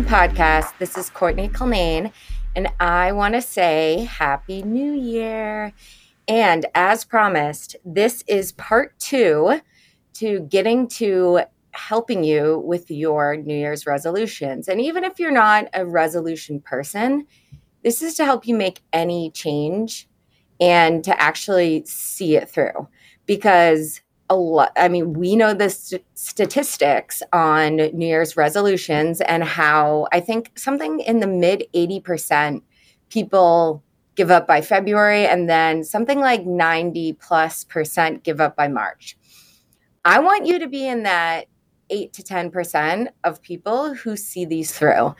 Mind podcast. This is Courtney Culnane, and I want to say Happy New Year. And as promised, this is part two to getting to helping you with your New Year's resolutions. And even if you're not a resolution person, this is to help you make any change and to actually see it through because a lot i mean we know the st- statistics on new year's resolutions and how i think something in the mid 80% people give up by february and then something like 90 plus percent give up by march. I want you to be in that 8 to 10% of people who see these through.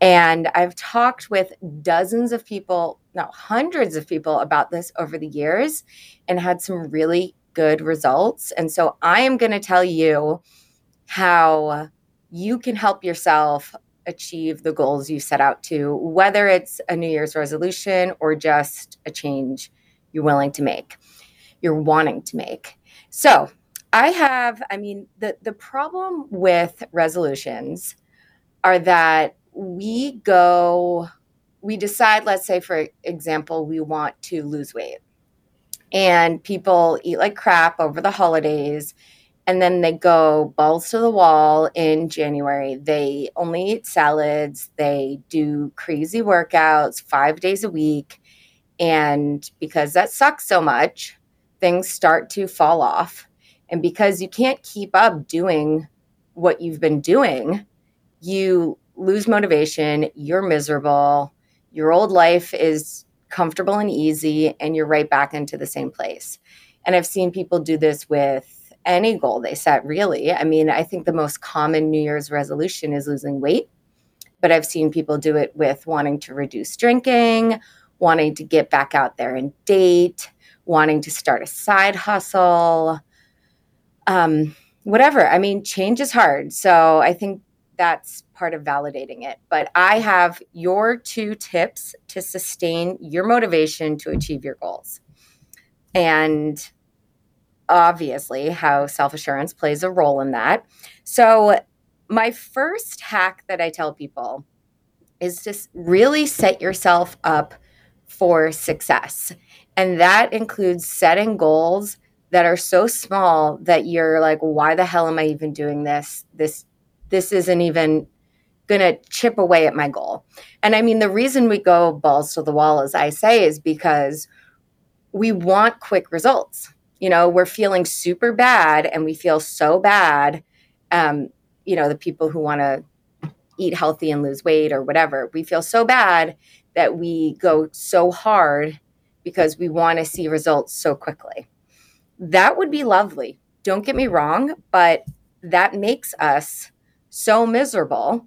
And i've talked with dozens of people now hundreds of people about this over the years and had some really good results. And so I am going to tell you how you can help yourself achieve the goals you set out to, whether it's a New Year's resolution or just a change you're willing to make, you're wanting to make. So I have, I mean, the, the problem with resolutions are that we go, we decide, let's say, for example, we want to lose weight and people eat like crap over the holidays and then they go balls to the wall in January. They only eat salads, they do crazy workouts 5 days a week and because that sucks so much, things start to fall off. And because you can't keep up doing what you've been doing, you lose motivation, you're miserable, your old life is comfortable and easy, and you're right back into the same place. And I've seen people do this with any goal they set, really. I mean, I think the most common New Year's resolution is losing weight, but I've seen people do it with wanting to reduce drinking, wanting to get back out there and date, wanting to start a side hustle, um, whatever. I mean, change is hard. So I think that's part of validating it. But I have your two tips to sustain your motivation to achieve your goals. And obviously, how self assurance plays a role in that. So, my first hack that I tell people is to really set yourself up for success. And that includes setting goals that are so small that you're like, why the hell am I even doing this? This this isn't even going to chip away at my goal. And I mean, the reason we go balls to the wall, as I say, is because we want quick results. You know, we're feeling super bad and we feel so bad. Um, you know, the people who want to eat healthy and lose weight or whatever, we feel so bad that we go so hard because we want to see results so quickly. That would be lovely. Don't get me wrong, but that makes us so miserable.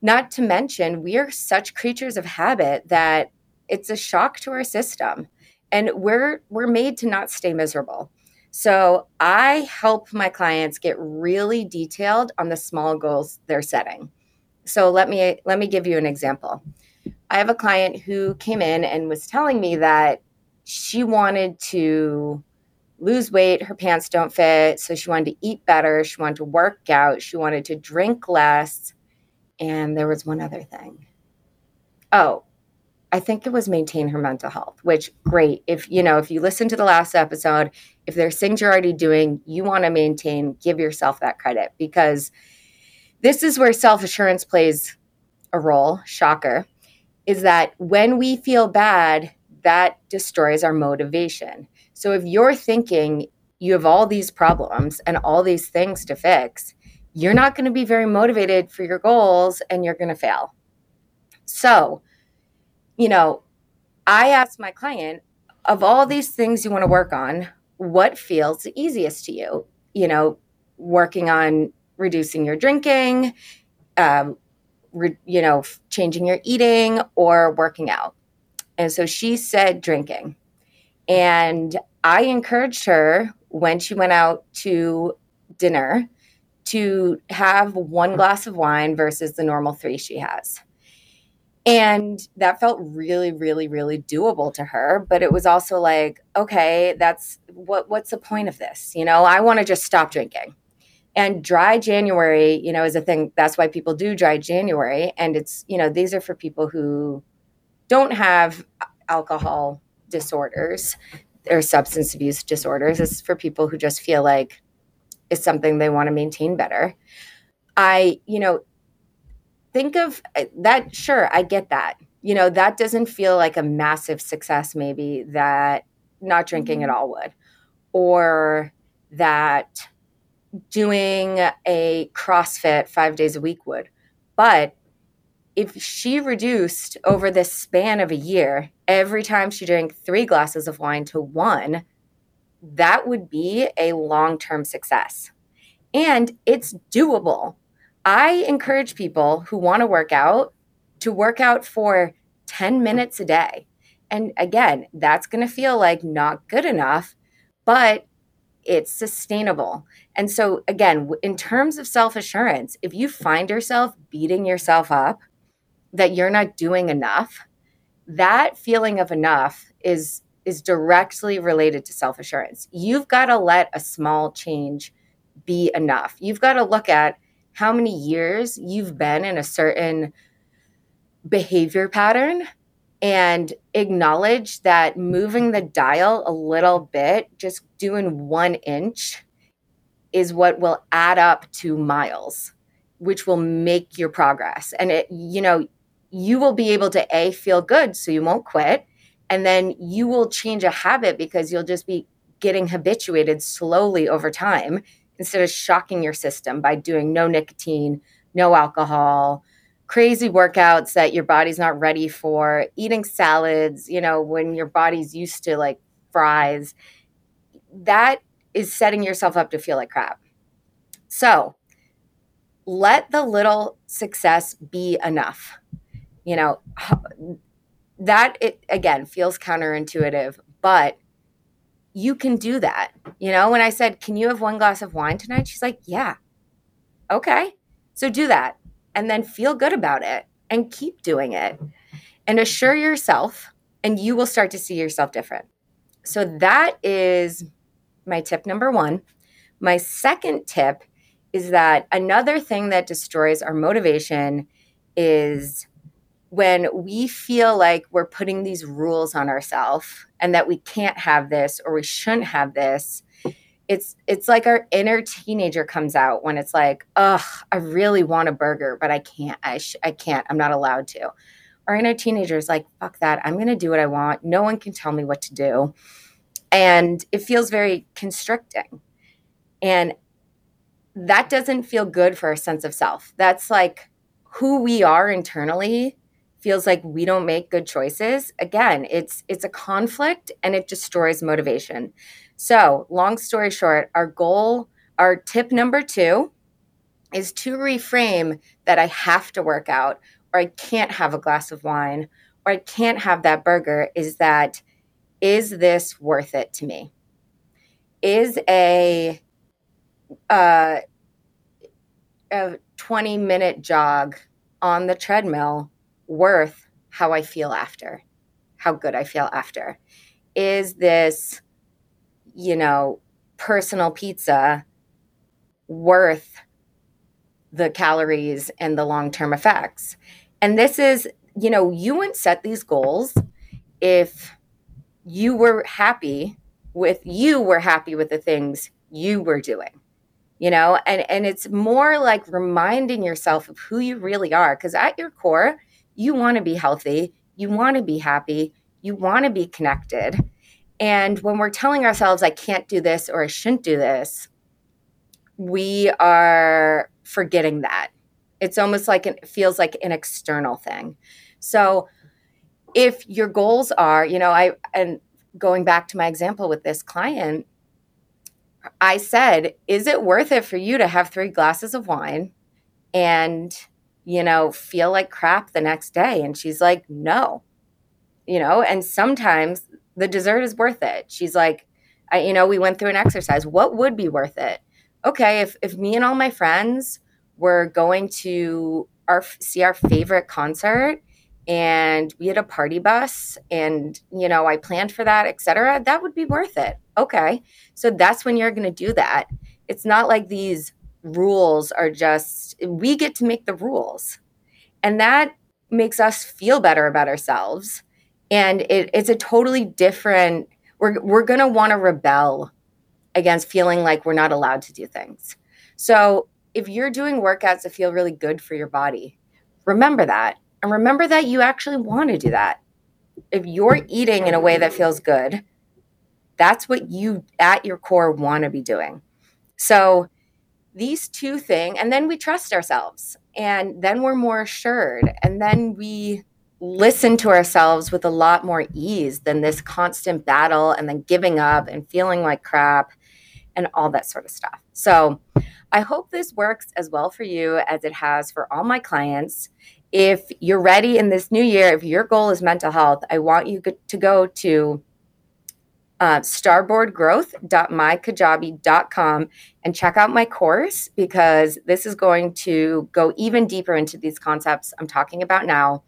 Not to mention, we are such creatures of habit that it's a shock to our system. And we're we're made to not stay miserable. So I help my clients get really detailed on the small goals they're setting. So let me let me give you an example. I have a client who came in and was telling me that she wanted to lose weight. Her pants don't fit. So she wanted to eat better. She wanted to work out. She wanted to drink less. And there was one other thing. Oh, I think it was maintain her mental health, which great. If you know, if you listen to the last episode, if there's things you're already doing, you want to maintain, give yourself that credit because this is where self-assurance plays a role. Shocker. Is that when we feel bad, that destroys our motivation. So if you're thinking you have all these problems and all these things to fix, you're not going to be very motivated for your goals and you're going to fail. So, you know, I asked my client, of all these things you want to work on, what feels the easiest to you? You know, working on reducing your drinking, um, re, you know, changing your eating or working out. And so she said drinking. And I encouraged her when she went out to dinner to have one glass of wine versus the normal three she has. And that felt really, really, really doable to her. But it was also like, okay, that's what what's the point of this? You know, I want to just stop drinking. And dry January, you know, is a thing. That's why people do dry January. And it's, you know, these are for people who don't have alcohol disorders or substance abuse disorders. is for people who just feel like it's something they want to maintain better. I, you know, think of uh, that. Sure, I get that. You know, that doesn't feel like a massive success, maybe that not drinking at mm-hmm. all would, or that doing a CrossFit five days a week would. But if she reduced over the span of a year, every time she drank three glasses of wine to one, that would be a long term success. And it's doable. I encourage people who want to work out to work out for 10 minutes a day. And again, that's going to feel like not good enough, but it's sustainable. And so, again, in terms of self assurance, if you find yourself beating yourself up that you're not doing enough, that feeling of enough is is directly related to self assurance. You've got to let a small change be enough. You've got to look at how many years you've been in a certain behavior pattern and acknowledge that moving the dial a little bit, just doing one inch, is what will add up to miles, which will make your progress. And it, you know, you will be able to A, feel good, so you won't quit. And then you will change a habit because you'll just be getting habituated slowly over time instead of shocking your system by doing no nicotine, no alcohol, crazy workouts that your body's not ready for, eating salads, you know, when your body's used to like fries. That is setting yourself up to feel like crap. So let the little success be enough. You know, that it again feels counterintuitive, but you can do that. You know, when I said, Can you have one glass of wine tonight? She's like, Yeah. Okay. So do that and then feel good about it and keep doing it and assure yourself, and you will start to see yourself different. So that is my tip number one. My second tip is that another thing that destroys our motivation is when we feel like we're putting these rules on ourselves and that we can't have this or we shouldn't have this it's it's like our inner teenager comes out when it's like ugh i really want a burger but i can't i, sh- I can't i'm not allowed to. Our inner teenager is like fuck that i'm going to do what i want no one can tell me what to do. And it feels very constricting. And that doesn't feel good for our sense of self. That's like who we are internally feels like we don't make good choices again it's it's a conflict and it destroys motivation. So long story short our goal our tip number two is to reframe that i have to work out or i can't have a glass of wine or i can't have that burger is that is this worth it to me? Is a uh, a 20 minute jog on the treadmill worth how I feel after, how good I feel after? Is this, you know, personal pizza worth the calories and the long term effects? And this is, you know, you wouldn't set these goals if you were happy with you were happy with the things you were doing you know and and it's more like reminding yourself of who you really are because at your core you want to be healthy, you want to be happy, you want to be connected. And when we're telling ourselves, I can't do this or I shouldn't do this, we are forgetting that. It's almost like it feels like an external thing. So if your goals are, you know, I, and going back to my example with this client, I said, is it worth it for you to have three glasses of wine and you know, feel like crap the next day? And she's like, no, you know, and sometimes the dessert is worth it. She's like, I, you know, we went through an exercise. What would be worth it? Okay, if, if me and all my friends were going to our see our favorite concert and we had a party bus and you know i planned for that etc that would be worth it okay so that's when you're going to do that it's not like these rules are just, we get to make the rules. And that makes us feel better about ourselves. And it, it's a totally different, we're, we're going to want to rebel against feeling like we're not allowed to do things. So if you're doing workouts that feel really good for your body, remember that. And remember that you actually want to do that. If you're eating in a way that feels good, that's what you at your core want to be doing. So these two things, and then we trust ourselves, and then we're more assured, and then we listen to ourselves with a lot more ease than this constant battle and then giving up and feeling like crap and all that sort of stuff. So, I hope this works as well for you as it has for all my clients. If you're ready in this new year, if your goal is mental health, I want you to go to uh, starboardgrowth.mykajabi.com and check out my course because this is going to go even deeper into these concepts I'm talking about now.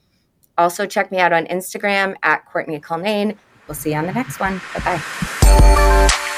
Also, check me out on Instagram at Courtney Culnane. We'll see you on the next one. Bye bye.